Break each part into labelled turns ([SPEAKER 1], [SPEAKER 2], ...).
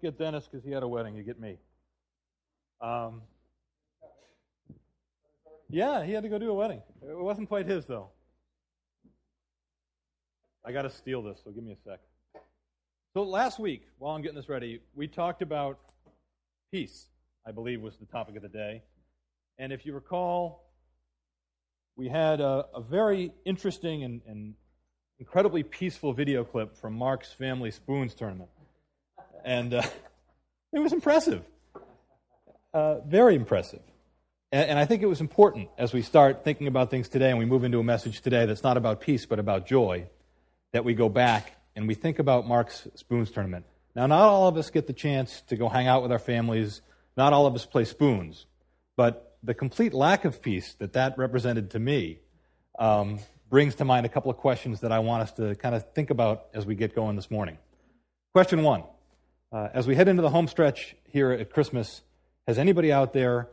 [SPEAKER 1] get Dennis because he had a wedding. You get me. Um, yeah, he had to go do a wedding. It wasn't quite his, though. I got to steal this, so give me a sec. So last week, while I'm getting this ready, we talked about peace, I believe was the topic of the day. And if you recall, we had a, a very interesting and, and incredibly peaceful video clip from Mark's Family Spoons tournament. And uh, it was impressive. Uh, very impressive. And, and I think it was important as we start thinking about things today and we move into a message today that's not about peace but about joy, that we go back and we think about Mark's Spoons tournament. Now, not all of us get the chance to go hang out with our families, not all of us play spoons, but the complete lack of peace that that represented to me um, brings to mind a couple of questions that I want us to kind of think about as we get going this morning. Question one uh, As we head into the home stretch here at Christmas, has anybody out there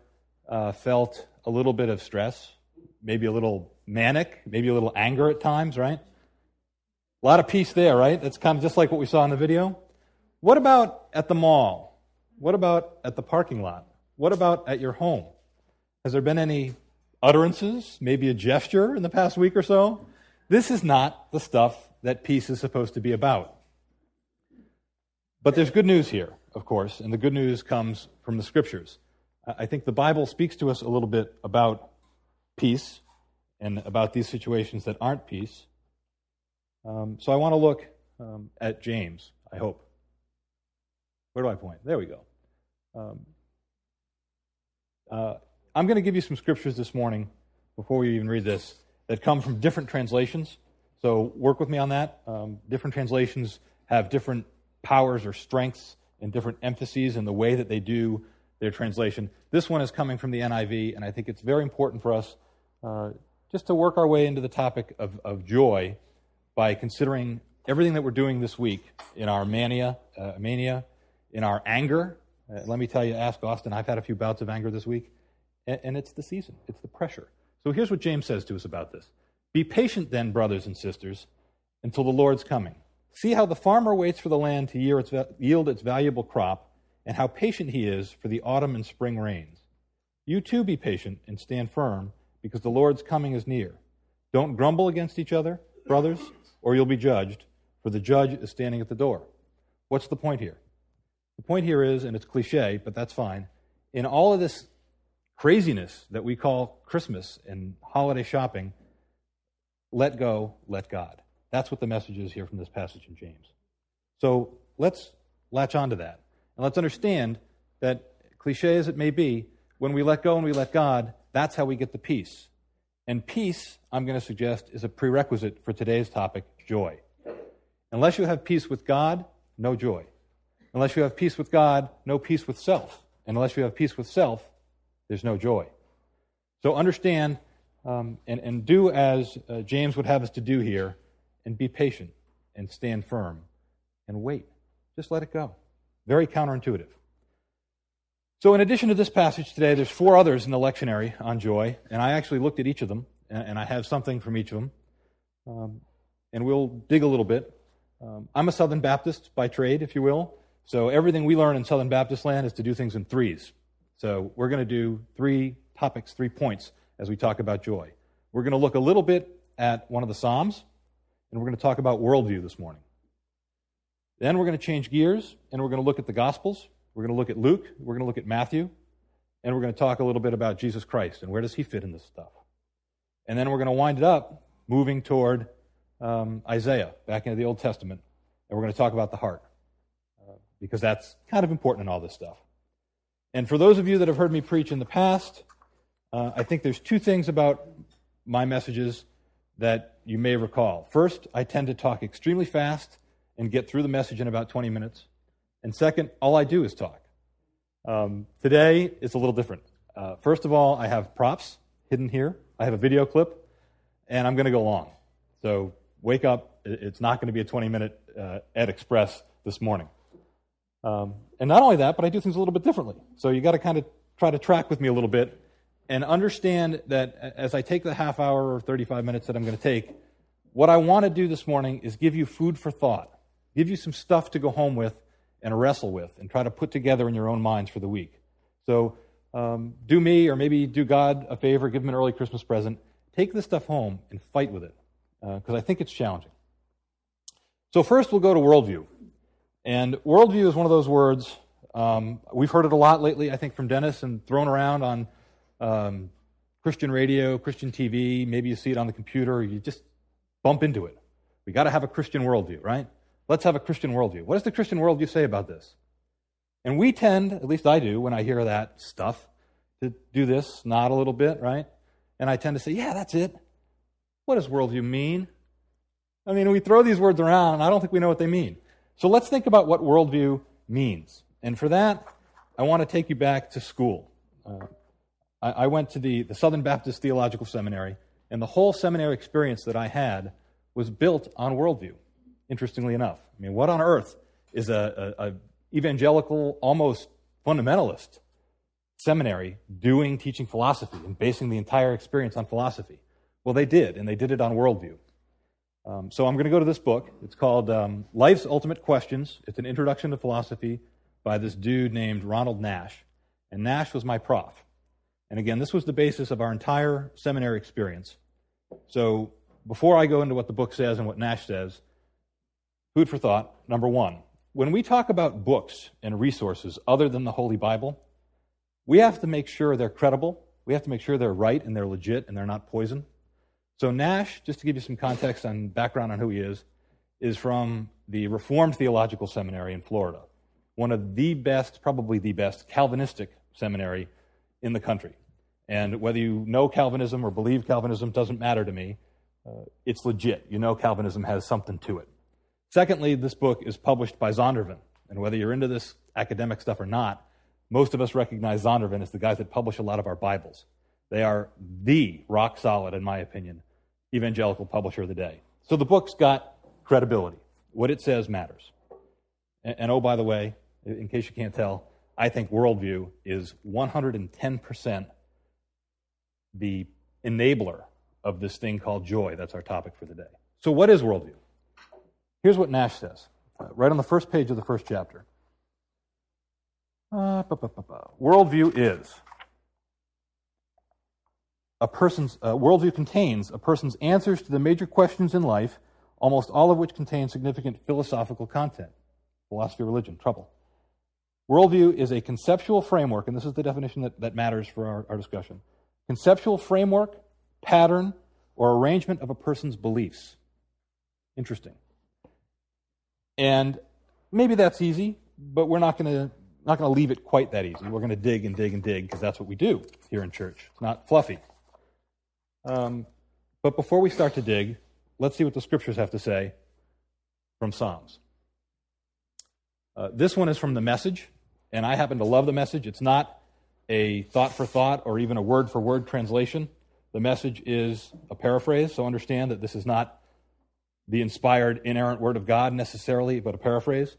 [SPEAKER 1] uh, felt a little bit of stress, maybe a little manic, maybe a little anger at times, right? A lot of peace there, right? That's kind of just like what we saw in the video. What about at the mall? What about at the parking lot? What about at your home? Has there been any utterances, maybe a gesture in the past week or so? This is not the stuff that peace is supposed to be about. But there's good news here, of course, and the good news comes from the scriptures. I think the Bible speaks to us a little bit about peace and about these situations that aren't peace. Um, so I want to look um, at James, I hope. Where do I point? There we go. Um, uh, I'm going to give you some scriptures this morning before we even read this that come from different translations. So work with me on that. Um, different translations have different powers or strengths and different emphases in the way that they do their translation. This one is coming from the NIV, and I think it's very important for us uh, just to work our way into the topic of, of joy by considering everything that we're doing this week in our mania, uh, mania in our anger. Uh, let me tell you, ask Austin, I've had a few bouts of anger this week, and, and it's the season, it's the pressure. So here's what James says to us about this Be patient then, brothers and sisters, until the Lord's coming. See how the farmer waits for the land to yield its valuable crop, and how patient he is for the autumn and spring rains. You too be patient and stand firm, because the Lord's coming is near. Don't grumble against each other, brothers or you'll be judged, for the judge is standing at the door. What's the point here? The point here is, and it's cliche, but that's fine, in all of this craziness that we call Christmas and holiday shopping, let go, let God. That's what the message is here from this passage in James. So let's latch on to that. And let's understand that, cliche as it may be, when we let go and we let God, that's how we get the peace. And peace, I'm going to suggest, is a prerequisite for today's topic joy. Unless you have peace with God, no joy. Unless you have peace with God, no peace with self. And unless you have peace with self, there's no joy. So understand um, and, and do as uh, James would have us to do here and be patient and stand firm and wait. Just let it go. Very counterintuitive. So, in addition to this passage today, there's four others in the lectionary on joy, and I actually looked at each of them, and I have something from each of them. Um, and we'll dig a little bit. Um, I'm a Southern Baptist by trade, if you will, so everything we learn in Southern Baptist land is to do things in threes. So, we're going to do three topics, three points as we talk about joy. We're going to look a little bit at one of the Psalms, and we're going to talk about worldview this morning. Then we're going to change gears, and we're going to look at the Gospels we're going to look at Luke, we're going to look at Matthew, and we're going to talk a little bit about Jesus Christ and where does he fit in this stuff. And then we're going to wind it up moving toward um, Isaiah, back into the Old Testament, and we're going to talk about the heart uh, because that's kind of important in all this stuff. And for those of you that have heard me preach in the past, uh, I think there's two things about my messages that you may recall. First, I tend to talk extremely fast and get through the message in about 20 minutes. And second, all I do is talk. Um, today, it's a little different. Uh, first of all, I have props hidden here. I have a video clip, and I'm going to go long. So wake up. It's not going to be a 20 minute uh, Ed Express this morning. Um, and not only that, but I do things a little bit differently. So you got to kind of try to track with me a little bit and understand that as I take the half hour or 35 minutes that I'm going to take, what I want to do this morning is give you food for thought, give you some stuff to go home with and wrestle with and try to put together in your own minds for the week. So um, do me or maybe do God a favor, give him an early Christmas present. Take this stuff home and fight with it because uh, I think it's challenging. So, first, we'll go to worldview. And worldview is one of those words, um, we've heard it a lot lately, I think, from Dennis and thrown around on um, Christian radio, Christian TV. Maybe you see it on the computer, you just bump into it. We got to have a Christian worldview, right? Let's have a Christian worldview. What does the Christian worldview say about this? And we tend, at least I do, when I hear that stuff, to do this, nod a little bit, right? And I tend to say, yeah, that's it. What does worldview mean? I mean, we throw these words around, and I don't think we know what they mean. So let's think about what worldview means. And for that, I want to take you back to school. Uh, I, I went to the, the Southern Baptist Theological Seminary, and the whole seminary experience that I had was built on worldview, interestingly enough. I mean, what on earth is a, a, a evangelical, almost fundamentalist seminary doing teaching philosophy and basing the entire experience on philosophy? Well, they did, and they did it on worldview. Um, so I'm going to go to this book. It's called um, Life's Ultimate Questions. It's an introduction to philosophy by this dude named Ronald Nash. And Nash was my prof. And again, this was the basis of our entire seminary experience. So before I go into what the book says and what Nash says, food for thought. Number one, when we talk about books and resources other than the Holy Bible, we have to make sure they're credible. We have to make sure they're right and they're legit and they're not poison. So Nash, just to give you some context and background on who he is, is from the Reformed Theological Seminary in Florida, one of the best, probably the best Calvinistic seminary in the country. And whether you know Calvinism or believe Calvinism doesn't matter to me. Uh, it's legit. You know Calvinism has something to it. Secondly, this book is published by Zondervan. And whether you're into this academic stuff or not, most of us recognize Zondervan as the guys that publish a lot of our Bibles. They are the rock solid, in my opinion, evangelical publisher of the day. So the book's got credibility. What it says matters. And, and oh, by the way, in case you can't tell, I think worldview is 110% the enabler of this thing called joy. That's our topic for the day. So, what is worldview? Here's what Nash says, uh, right on the first page of the first chapter. Uh, worldview is a person's uh, worldview contains a person's answers to the major questions in life, almost all of which contain significant philosophical content. Philosophy, religion, trouble. Worldview is a conceptual framework, and this is the definition that, that matters for our, our discussion. Conceptual framework, pattern, or arrangement of a person's beliefs. Interesting. And maybe that's easy, but we're not going to not going to leave it quite that easy. We're going to dig and dig and dig because that's what we do here in church. It's not fluffy. Um, but before we start to dig, let's see what the scriptures have to say from Psalms. Uh, this one is from the message, and I happen to love the message. It's not a thought for thought or even a word for word translation. The message is a paraphrase, so understand that this is not the inspired, inerrant word of God necessarily, but a paraphrase.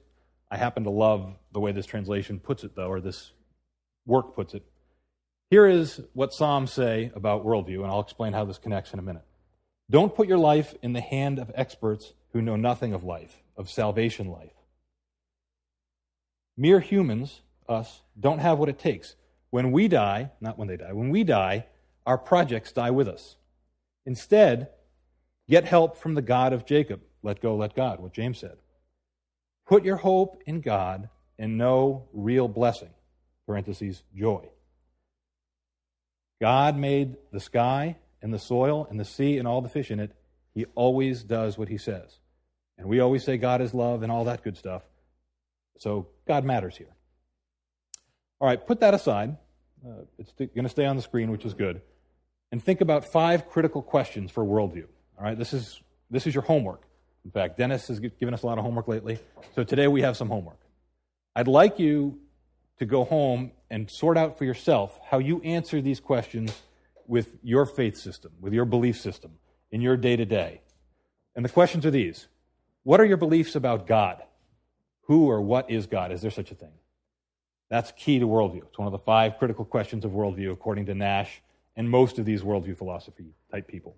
[SPEAKER 1] I happen to love the way this translation puts it, though, or this work puts it. Here is what Psalms say about worldview, and I'll explain how this connects in a minute. Don't put your life in the hand of experts who know nothing of life, of salvation life. Mere humans, us, don't have what it takes. When we die, not when they die, when we die, our projects die with us. Instead, get help from the God of Jacob. Let go, let God, what James said. Put your hope in God and know real blessing, parentheses, joy. God made the sky and the soil and the sea and all the fish in it. He always does what he says. And we always say God is love and all that good stuff. So God matters here. All right, put that aside. Uh, it's going to stay on the screen, which is good. And think about five critical questions for worldview. All right, this is, this is your homework. In fact, Dennis has given us a lot of homework lately. So today we have some homework. I'd like you to go home and sort out for yourself how you answer these questions with your faith system, with your belief system, in your day to day. And the questions are these What are your beliefs about God? Who or what is God? Is there such a thing? That's key to worldview. It's one of the five critical questions of worldview, according to Nash and most of these worldview philosophy type people.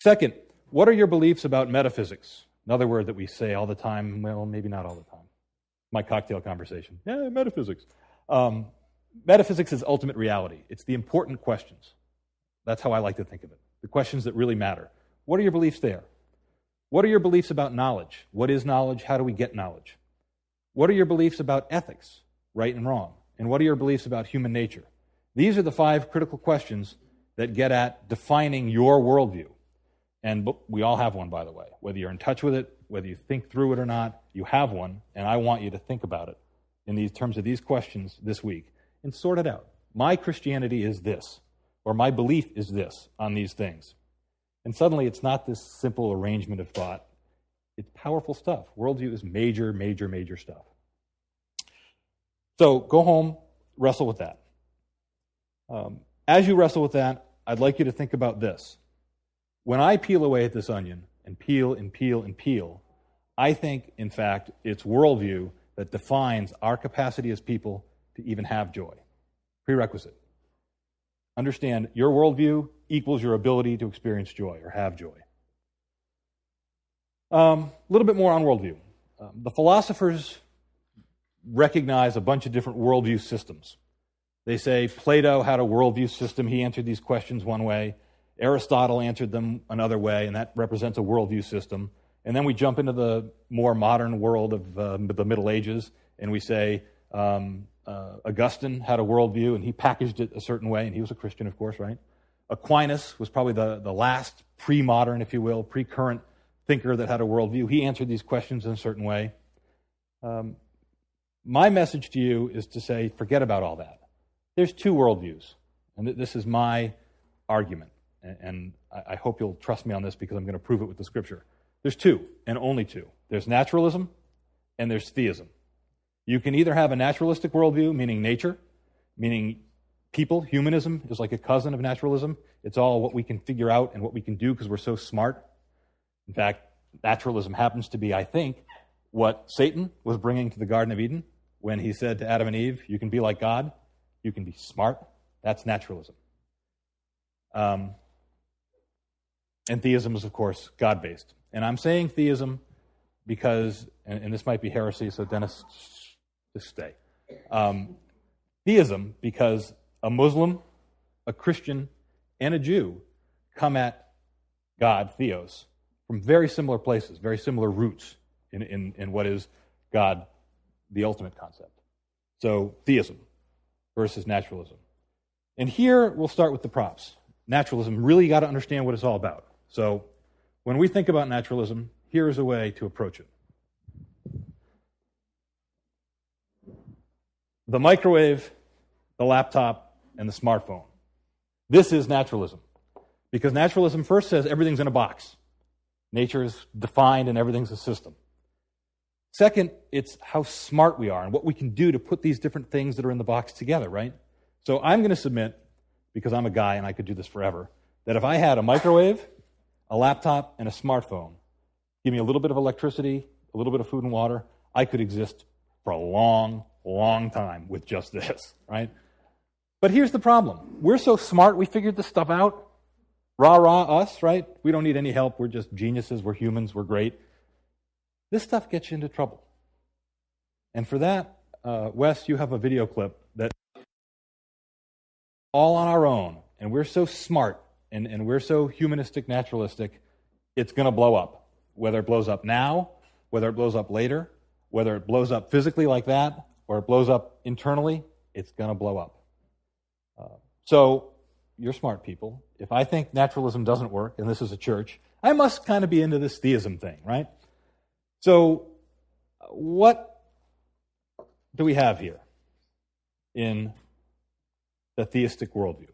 [SPEAKER 1] Second, what are your beliefs about metaphysics? Another word that we say all the time, well, maybe not all the time. My cocktail conversation. Yeah, metaphysics. Um, metaphysics is ultimate reality. It's the important questions. That's how I like to think of it. The questions that really matter. What are your beliefs there? What are your beliefs about knowledge? What is knowledge? How do we get knowledge? What are your beliefs about ethics, right and wrong? And what are your beliefs about human nature? These are the five critical questions that get at defining your worldview. And we all have one, by the way. Whether you're in touch with it, whether you think through it or not, you have one, and I want you to think about it in these terms of these questions this week and sort it out. My Christianity is this, or my belief is this on these things. And suddenly it's not this simple arrangement of thought. It's powerful stuff. Worldview is major, major, major stuff. So go home, wrestle with that. Um, as you wrestle with that, I'd like you to think about this. When I peel away at this onion and peel and peel and peel, I think, in fact, it's worldview that defines our capacity as people to even have joy. Prerequisite. Understand your worldview equals your ability to experience joy or have joy. Um, a um, little bit more on worldview. Um, the philosophers recognize a bunch of different worldview systems. They say Plato had a worldview system. He answered these questions one way. Aristotle answered them another way, and that represents a worldview system. And then we jump into the more modern world of uh, the Middle Ages, and we say um, uh, Augustine had a worldview, and he packaged it a certain way, and he was a Christian, of course, right? Aquinas was probably the, the last pre modern, if you will, pre current thinker that had a worldview. He answered these questions in a certain way. Um, my message to you is to say, forget about all that. There's two worldviews, and this is my argument. And I hope you'll trust me on this because I'm going to prove it with the scripture. There's two, and only two. There's naturalism, and there's theism. You can either have a naturalistic worldview, meaning nature, meaning people, humanism is like a cousin of naturalism. It's all what we can figure out and what we can do because we're so smart. In fact, naturalism happens to be, I think, what Satan was bringing to the Garden of Eden when he said to Adam and Eve, You can be like God, you can be smart. That's naturalism. Um, and theism is, of course, God based. And I'm saying theism because, and, and, this might be heresy, so Dennis, just stay. Um, theism because a Muslim, a Christian, and a Jew come at God, Theos, from very similar places, very similar roots in, in, in what is God, the ultimate concept. So, theism versus naturalism. And here we'll start with the props. Naturalism, really got to understand what it's all about. So, when we think about naturalism, here is a way to approach it. The microwave, the laptop, and the smartphone. This is naturalism. Because naturalism first says everything's in a box. Nature is defined and everything's a system. Second, it's how smart we are and what we can do to put these different things that are in the box together, right? So I'm going to submit, because I'm a guy and I could do this forever, that if I had a microwave, a laptop, and a smartphone, give me a little bit of electricity, a little bit of food and water, I could exist for a long, long time with just this, right? But here's the problem. We're so smart, we figured this stuff out. Rah, rah, us, right? We don't need any help. We're just geniuses. We're humans. We're great. This stuff gets you into trouble. And for that, uh, Wes, you have a video clip that all on our own, and we're so smart and, and we're so humanistic, naturalistic, it's going to blow up. Whether it blows up now, whether it blows up later, whether it blows up physically like that, or it blows up internally, it's going to blow up. Uh, so, you're smart people. If I think naturalism doesn't work, and this is a church, I must kind of be into this theism thing, right? So, what do we have here in the theistic worldview?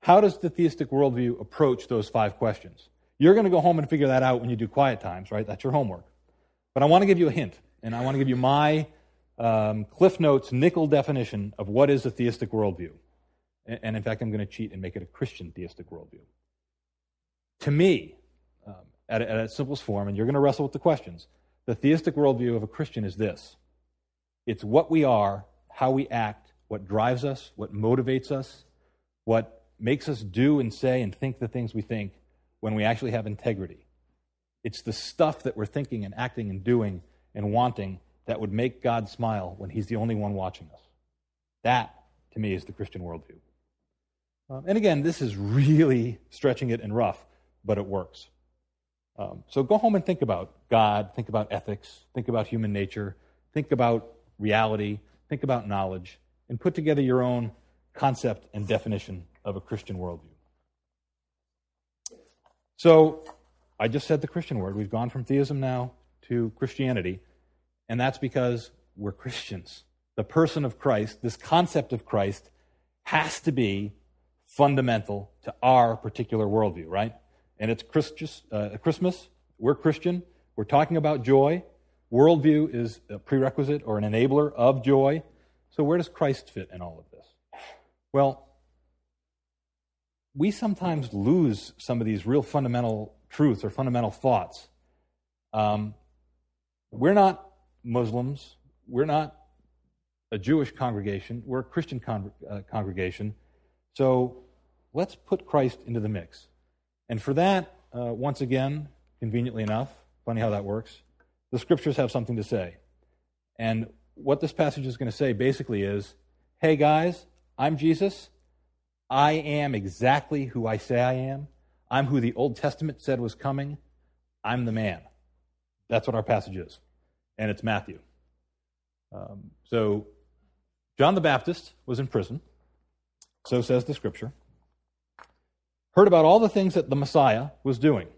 [SPEAKER 1] How does the theistic worldview approach those five questions? You're going to go home and figure that out when you do quiet times, right? That's your homework. But I want to give you a hint, and I want to give you my um, Cliff Notes nickel definition of what is a theistic worldview. And, and in fact, I'm going to cheat and make it a Christian theistic worldview. To me, um, at, at its simplest form, and you're going to wrestle with the questions, the theistic worldview of a Christian is this it's what we are, how we act, what drives us, what motivates us, what makes us do and say and think the things we think when we actually have integrity. It's the stuff that we're thinking and acting and doing and wanting that would make God smile when He's the only one watching us. That, to me, is the Christian worldview. Um, and again, this is really stretching it and rough, but it works. Um, so go home and think about God, think about ethics, think about human nature, think about reality, think about knowledge, and put together your own concept and definition of a Christian worldview. So I just said the Christian word. We've gone from theism now to Christianity, and that's because we're Christians. The person of Christ, this concept of Christ, has to be fundamental to our particular worldview, right? And it's Christus, uh, Christmas. We're Christian. We're talking about joy. Worldview is a prerequisite or an enabler of joy. So, where does Christ fit in all of this? Well, we sometimes lose some of these real fundamental truths or fundamental thoughts. Um, we're not Muslims. We're not a Jewish congregation. We're a Christian con- uh, congregation. So let's put Christ into the mix. And for that, uh, once again, conveniently enough, funny how that works, the scriptures have something to say. And what this passage is going to say basically is hey, guys, I'm Jesus. I am exactly who I say I am. I'm who the Old Testament said was coming. I'm the man. That's what our passage is. And it's Matthew. Um, so, John the Baptist was in prison. So says the scripture. Heard about all the things that the Messiah was doing.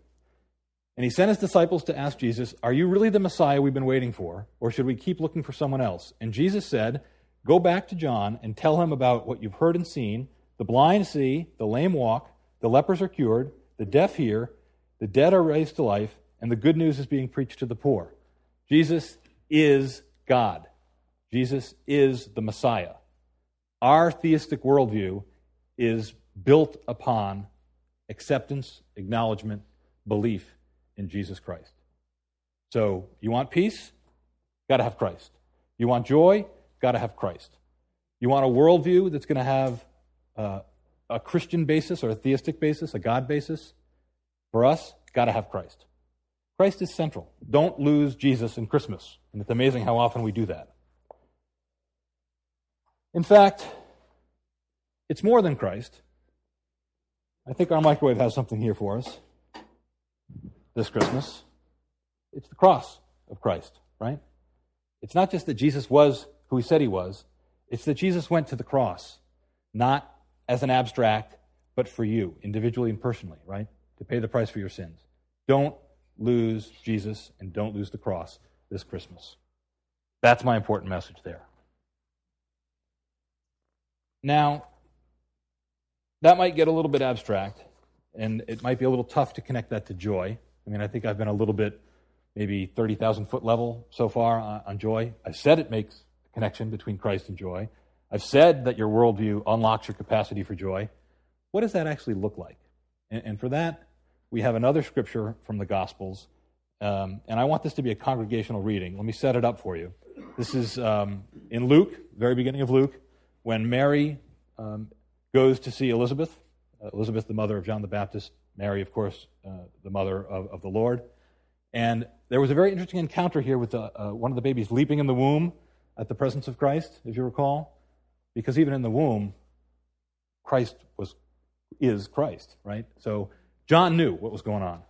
[SPEAKER 1] And he sent his disciples to ask Jesus, Are you really the Messiah we've been waiting for? Or should we keep looking for someone else? And Jesus said, Go back to John and tell him about what you've heard and seen. The blind see, the lame walk, the lepers are cured, the deaf hear, the dead are raised to life, and the good news is being preached to the poor. Jesus is God. Jesus is the Messiah. Our theistic worldview is built upon acceptance, acknowledgement, belief in Jesus Christ. So, you want peace? Got to have Christ. You want joy? Got to have Christ. You want a worldview that's going to have uh, a Christian basis or a theistic basis, a God basis? For us, got to have Christ. Christ is central. Don't lose Jesus in Christmas. And it's amazing how often we do that. In fact, it's more than Christ. I think our microwave has something here for us this Christmas. It's the cross of Christ, right? It's not just that Jesus was who he said he was, it's that Jesus went to the cross, not as an abstract, but for you, individually and personally, right? To pay the price for your sins. Don't lose Jesus and don't lose the cross this Christmas. That's my important message there. Now, that might get a little bit abstract, and it might be a little tough to connect that to joy. I mean, I think I've been a little bit, maybe 30,000 foot level so far on, joy. I've said it makes a connection between Christ and joy. I've said that your worldview unlocks your capacity for joy. What does that actually look like? And, and for that, we have another scripture from the Gospels, um, and I want this to be a congregational reading. Let me set it up for you. This is um, in Luke, very beginning of Luke, when Mary um, goes to see Elizabeth, uh, Elizabeth, the mother of John the Baptist, Mary, of course, uh, the mother of, of, the Lord. And there was a very interesting encounter here with the, uh, one of the babies leaping in the womb at the presence of Christ, if you recall, because even in the womb, Christ was is Christ, right? So John knew what was going on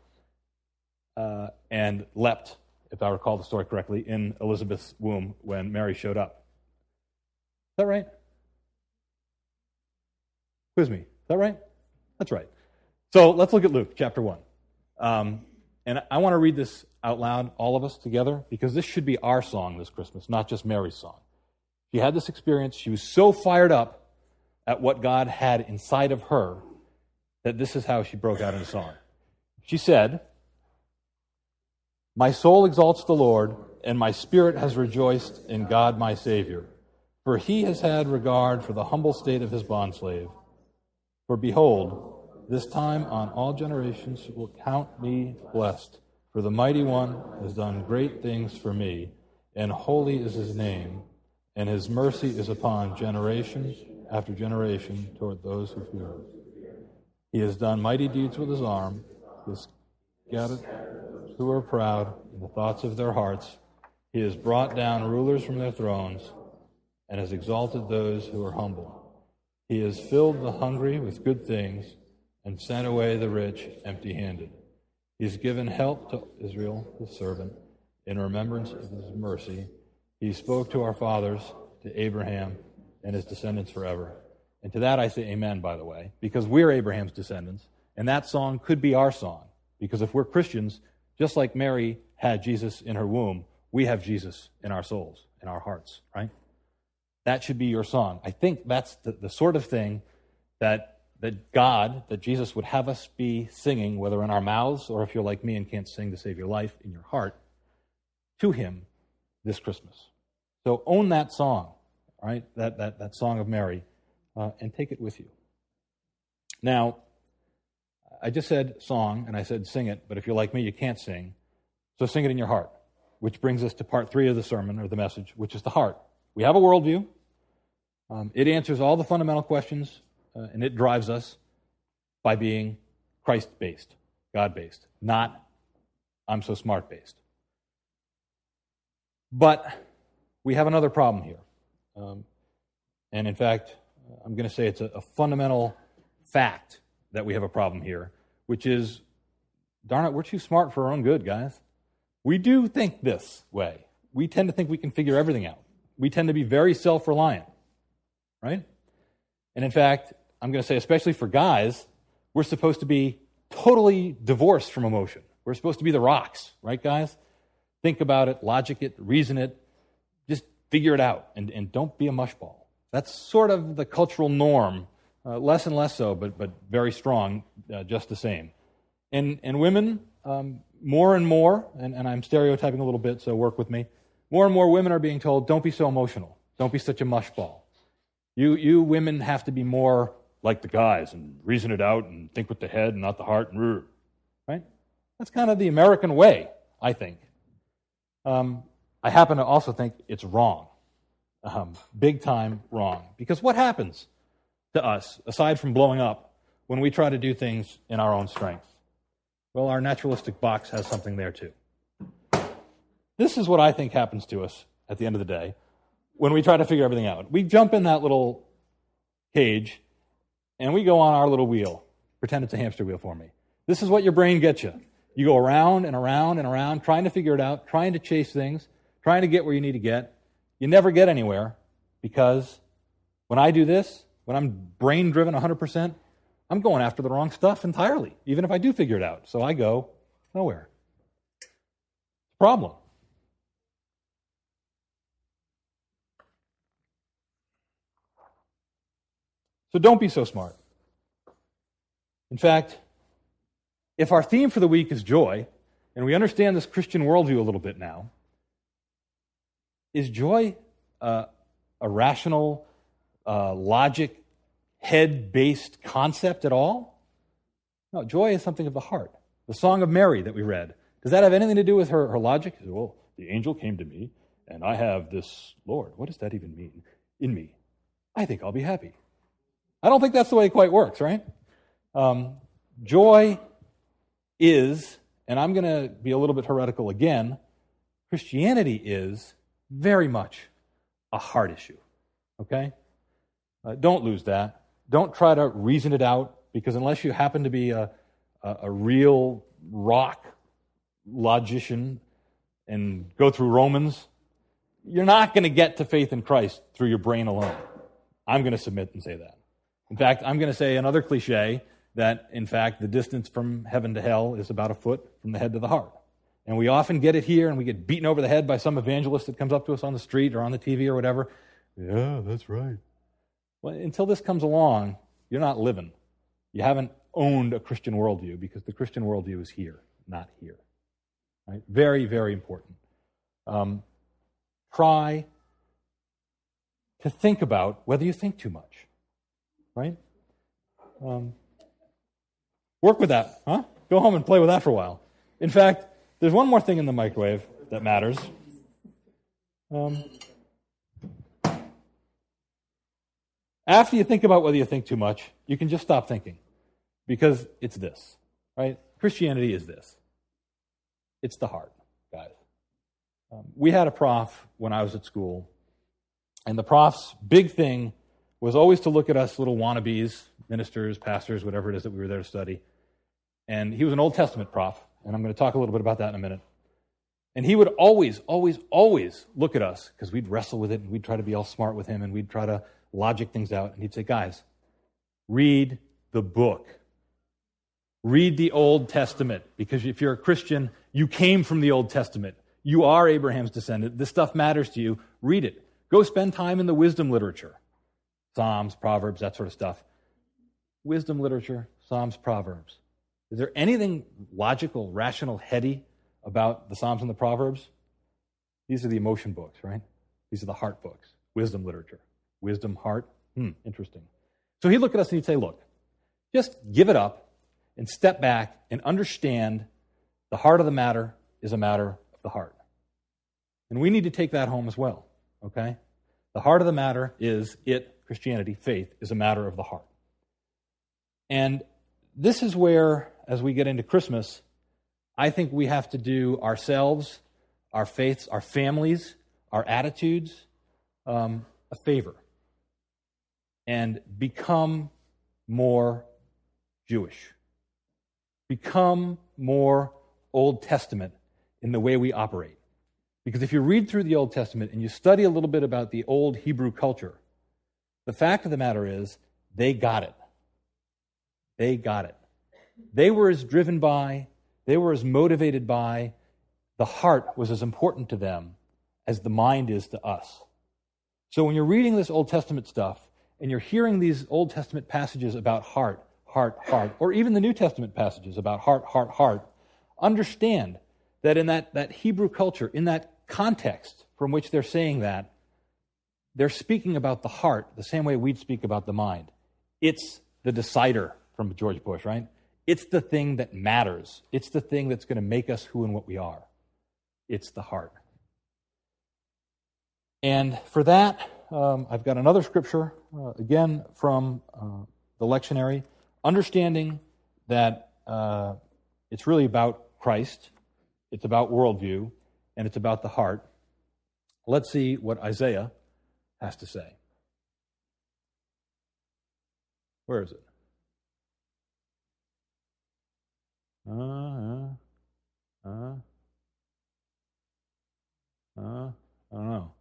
[SPEAKER 1] uh, and leapt, if I recall the story correctly, in Elizabeth's womb when Mary showed up. Is that right? Quiz me. Is that right? That's right. So let's look at Luke chapter 1. Um, and I want to read this out loud, all of us together, because this should be our song this Christmas, not just Mary's song. She had this experience. She was so fired up at what God had inside of her that this is how she broke out in song. She said, My soul exalts the Lord, and my spirit has rejoiced in God my Savior, for he has had regard for the humble state of his bondslave. For behold, this time on all generations will count me blessed, for the mighty one has done great things for me, and holy is his name, and his mercy is upon generation after generation toward those who fear him. He has done mighty deeds with his arm, scattered who are proud in the thoughts of their hearts. He has brought down rulers from their thrones and has exalted those who are humble. He has filled the hungry with good things and sent away the rich empty handed. He has given help to Israel, his servant, in remembrance of his mercy. He spoke to our fathers, to Abraham and his descendants forever. And to that I say amen, by the way, because we're Abraham's descendants, and that song could be our song. Because if we're Christians, just like Mary had Jesus in her womb, we have Jesus in our souls, in our hearts, right? That should be your song. I think that's the, the sort of thing that, that God, that Jesus would have us be singing, whether in our mouths or if you're like me and can't sing to save your life, in your heart, to Him this Christmas. So own that song, right? That, that, that song of Mary, uh, and take it with you. Now, I just said song, and I said sing it, but if you're like me, you can't sing. So sing it in your heart which brings us to part three of the sermon or the message, which is the heart. We have a worldview. Um, it answers all the fundamental questions, uh, and it drives us by being Christ based, God based, not I'm so smart based. But we have another problem here. Um, and in fact, I'm going to say it's a, a fundamental fact that we have a problem here, which is darn it, we're too smart for our own good, guys. We do think this way. We tend to think we can figure everything out. We tend to be very self reliant, right? And in fact, I'm going to say, especially for guys, we're supposed to be totally divorced from emotion. We're supposed to be the rocks, right, guys? Think about it, logic it, reason it, just figure it out, and, and don't be a mushball. That's sort of the cultural norm, uh, less and less so, but, but very strong, uh, just the same. And, and women, um, more and more, and, and I'm stereotyping a little bit, so work with me. More and more women are being told, don't be so emotional. Don't be such a mushball. You, you women have to be more like the guys and reason it out and think with the head and not the heart. And, right? That's kind of the American way, I think. Um, I happen to also think it's wrong. Um, big time wrong. Because what happens to us, aside from blowing up, when we try to do things in our own strength? Well, our naturalistic box has something there too. This is what I think happens to us at the end of the day when we try to figure everything out. We jump in that little cage and we go on our little wheel. Pretend it's a hamster wheel for me. This is what your brain gets you. You go around and around and around trying to figure it out, trying to chase things, trying to get where you need to get. You never get anywhere because when I do this, when I'm brain driven 100%, I'm going after the wrong stuff entirely, even if I do figure it out. So I go nowhere. Problem. So don't be so smart. In fact, if our theme for the week is joy, and we understand this Christian worldview a little bit now, is joy uh, a rational, uh, logic head based concept at all? No, joy is something of the heart. The Song of Mary that we read, does that have anything to do with her, her logic? Well, the angel came to me, and I have this Lord. What does that even mean in me? I think I'll be happy. I don't think that's the way it quite works, right? Um, joy is, and I'm going to be a little bit heretical again, Christianity is very much a heart issue, okay? Uh, don't lose that. Don't try to reason it out because unless you happen to be a, a, a real rock logician and go through Romans, you're not going to get to faith in Christ through your brain alone. I'm going to submit and say that. In fact, I'm going to say another cliche that, in fact, the distance from heaven to hell is about a foot from the head to the heart. And we often get it here and we get beaten over the head by some evangelist that comes up to us on the street or on the TV or whatever. Yeah, that's right. Well, until this comes along, you're not living. You haven't owned a Christian worldview because the Christian worldview is here, not here. Right? Very, very important. Um, try to think about whether you think too much. Right? Um, work with that, huh? Go home and play with that for a while. In fact, there's one more thing in the microwave that matters. Um, After you think about whether you think too much, you can just stop thinking because it's this, right? Christianity is this it's the heart, guys. Um, we had a prof when I was at school, and the prof's big thing was always to look at us little wannabes, ministers, pastors, whatever it is that we were there to study. And he was an Old Testament prof, and I'm going to talk a little bit about that in a minute. And he would always, always, always look at us because we'd wrestle with it and we'd try to be all smart with him and we'd try to logic things out. And he'd say, Guys, read the book. Read the Old Testament because if you're a Christian, you came from the Old Testament. You are Abraham's descendant. This stuff matters to you. Read it. Go spend time in the wisdom literature Psalms, Proverbs, that sort of stuff. Wisdom literature, Psalms, Proverbs. Is there anything logical, rational, heady about the Psalms and the Proverbs? These are the emotion books, right? These are the heart books, wisdom literature. Wisdom, heart. Hmm, interesting. So he'd look at us and he'd say, Look, just give it up and step back and understand the heart of the matter is a matter of the heart. And we need to take that home as well, okay? The heart of the matter is it, Christianity, faith, is a matter of the heart. And this is where, as we get into Christmas, I think we have to do ourselves, our faiths, our families, our attitudes um, a favor and become more Jewish. Become more Old Testament in the way we operate. Because if you read through the Old Testament and you study a little bit about the old Hebrew culture, the fact of the matter is they got it. They got it. They were as driven by, they were as motivated by, the heart was as important to them as the mind is to us. So when you're reading this Old Testament stuff and you're hearing these Old Testament passages about heart, heart, heart, or even the New Testament passages about heart, heart, heart, understand that in that, that Hebrew culture, in that context from which they're saying that, they're speaking about the heart the same way we'd speak about the mind. It's the decider from George Bush, right? It's the thing that matters. It's the thing that's going to make us who and what we are. It's the heart. And for that, um, I've got another scripture, uh, again from uh, the lectionary understanding that uh, it's really about Christ, it's about worldview, and it's about the heart. Let's see what Isaiah has to say. Where is it? Uh, uh, uh, uh, I don't know.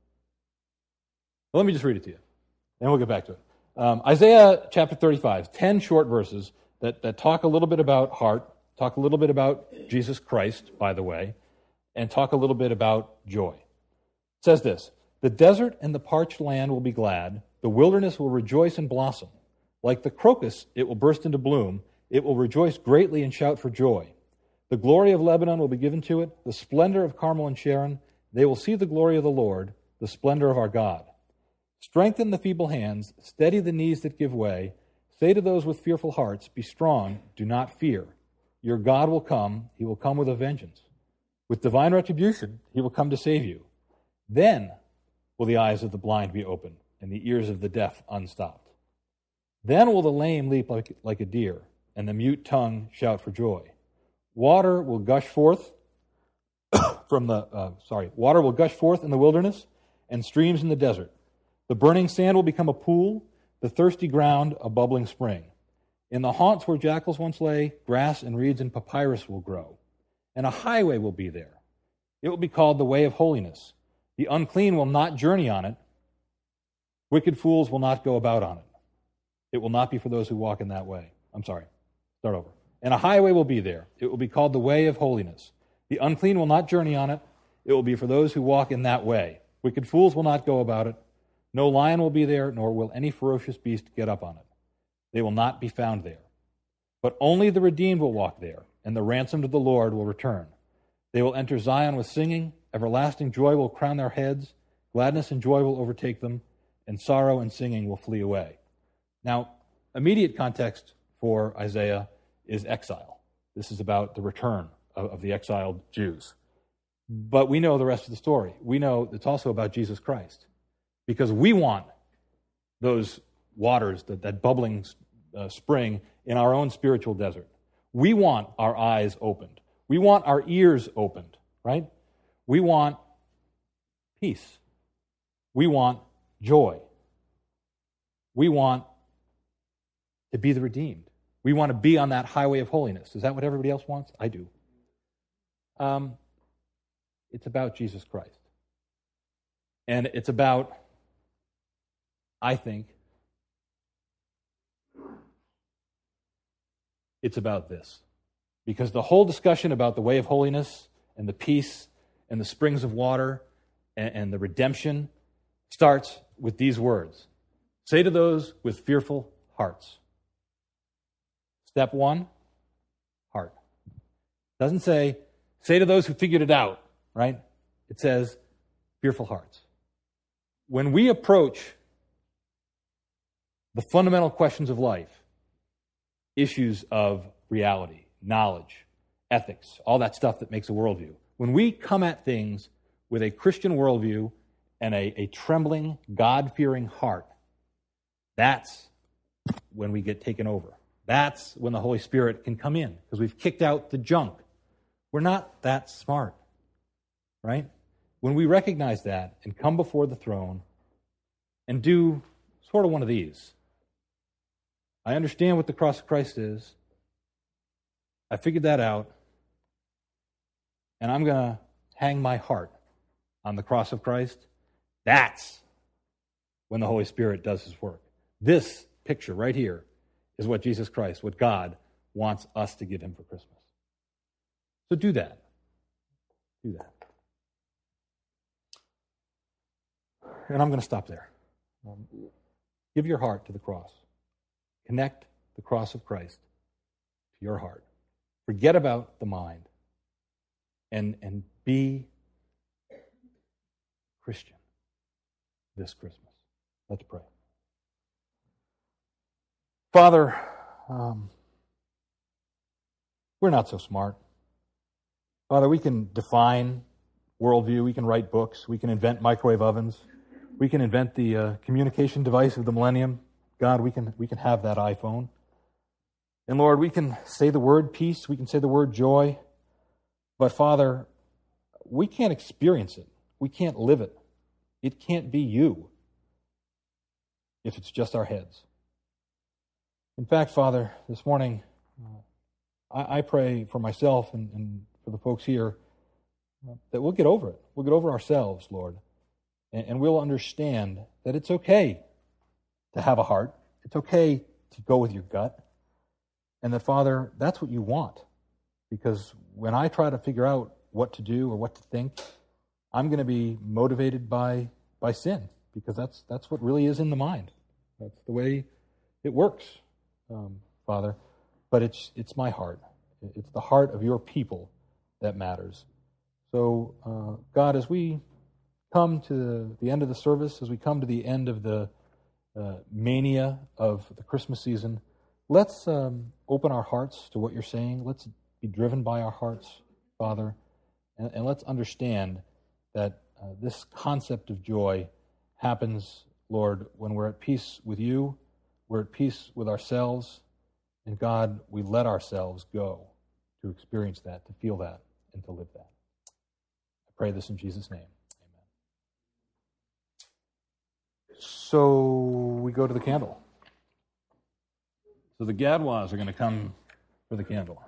[SPEAKER 1] Well, let me just read it to you, and we'll get back to it. Um, Isaiah chapter 35, 10 short verses that, that talk a little bit about heart, talk a little bit about Jesus Christ, by the way, and talk a little bit about joy. It says this The desert and the parched land will be glad, the wilderness will rejoice and blossom. Like the crocus, it will burst into bloom, it will rejoice greatly and shout for joy. The glory of Lebanon will be given to it, the splendor of Carmel and Sharon. They will see the glory of the Lord, the splendor of our God. Strengthen the feeble hands, steady the knees that give way. Say to those with fearful hearts, Be strong, do not fear. Your God will come, he will come with a vengeance. With divine retribution, he will come to save you. Then will the eyes of the blind be opened, and the ears of the deaf unstopped. Then will the lame leap like, like a deer, and the mute tongue shout for joy. Water will gush forth from the, uh, sorry, water will gush forth in the wilderness, and streams in the desert. The burning sand will become a pool, the thirsty ground a bubbling spring. In the haunts where jackals once lay, grass and reeds and papyrus will grow, and a highway will be there. It will be called the way of holiness. The unclean will not journey on it. Wicked fools will not go about on it. It will not be for those who walk in that way. I'm sorry. Start over. And a highway will be there. It will be called the way of holiness. The unclean will not journey on it. It will be for those who walk in that way. Wicked fools will not go about it. No lion will be there, nor will any ferocious beast get up on it. They will not be found there. But only the redeemed will walk there, and the ransomed of the Lord will return. They will enter Zion with singing. Everlasting joy will crown their heads. Gladness and joy will overtake them, and sorrow and singing will flee away. Now, immediate context for Isaiah is exile. This is about the return of, of the exiled Jews. But we know the rest of the story. We know it's also about Jesus Christ because we want those waters, that, that bubbling uh, spring in our own spiritual desert. We want our eyes opened. We want our ears opened, right? We want peace. We want joy. We want to be the redeemed. We want to be on that highway of holiness. Is that what everybody else wants? I do. Um, it's about Jesus Christ. And it's about, I think, it's about this. Because the whole discussion about the way of holiness and the peace and the springs of water and, and the redemption starts with these words Say to those with fearful hearts. Step one, heart. Doesn't say, say to those who figured it out, right? It says, fearful hearts. When we approach the fundamental questions of life, issues of reality, knowledge, ethics, all that stuff that makes a worldview, when we come at things with a Christian worldview and a, a trembling, God fearing heart, that's when we get taken over. That's when the Holy Spirit can come in because we've kicked out the junk. We're not that smart, right? When we recognize that and come before the throne and do sort of one of these I understand what the cross of Christ is. I figured that out. And I'm going to hang my heart on the cross of Christ. That's when the Holy Spirit does his work. This picture right here is what Jesus Christ, what God wants us to give him for Christmas. So do that. Do that. And I'm going to stop there. Um, give your heart to the cross. Connect the cross of Christ to your heart. Forget about the mind and, and be Christian this Christmas. Let's pray. Father, um, we're not so smart. Father, we can define worldview, we can write books, we can invent microwave ovens, we can invent the uh, communication device of the millennium. God, we can, we can have that iPhone. And Lord, we can say the word peace, we can say the word joy, but Father, we can't experience it. We can't live it. It can't be you if it's just our heads. In fact, Father, this morning, uh, I, I, pray for myself and, and, for the folks here uh, that we'll get over it. We'll get over ourselves, Lord, and, and we'll understand that it's okay to have a heart. It's okay to go with your gut. And that, Father, that's what you want. Because when I try to figure out what to do or what to think, I'm going to be motivated by, by sin because that's, that's what really is in the mind. That's the way it works, um, Father. But it's, it's my heart. It's the heart of your people that matters. So, uh, God, as we come to the end of the service, as we come to the end of the uh, mania of the Christmas season, let's um, open our hearts to what you're saying. Let's be driven by our hearts, Father, and, and let's understand that uh, this concept of joy happens, Lord, when we're at peace with you, we're at peace with ourselves, and God, we let ourselves go to experience that, to feel that, and to live that. I pray this in Jesus' name. Amen. So we go to the candle. So the Gadwas are going to come for the candle.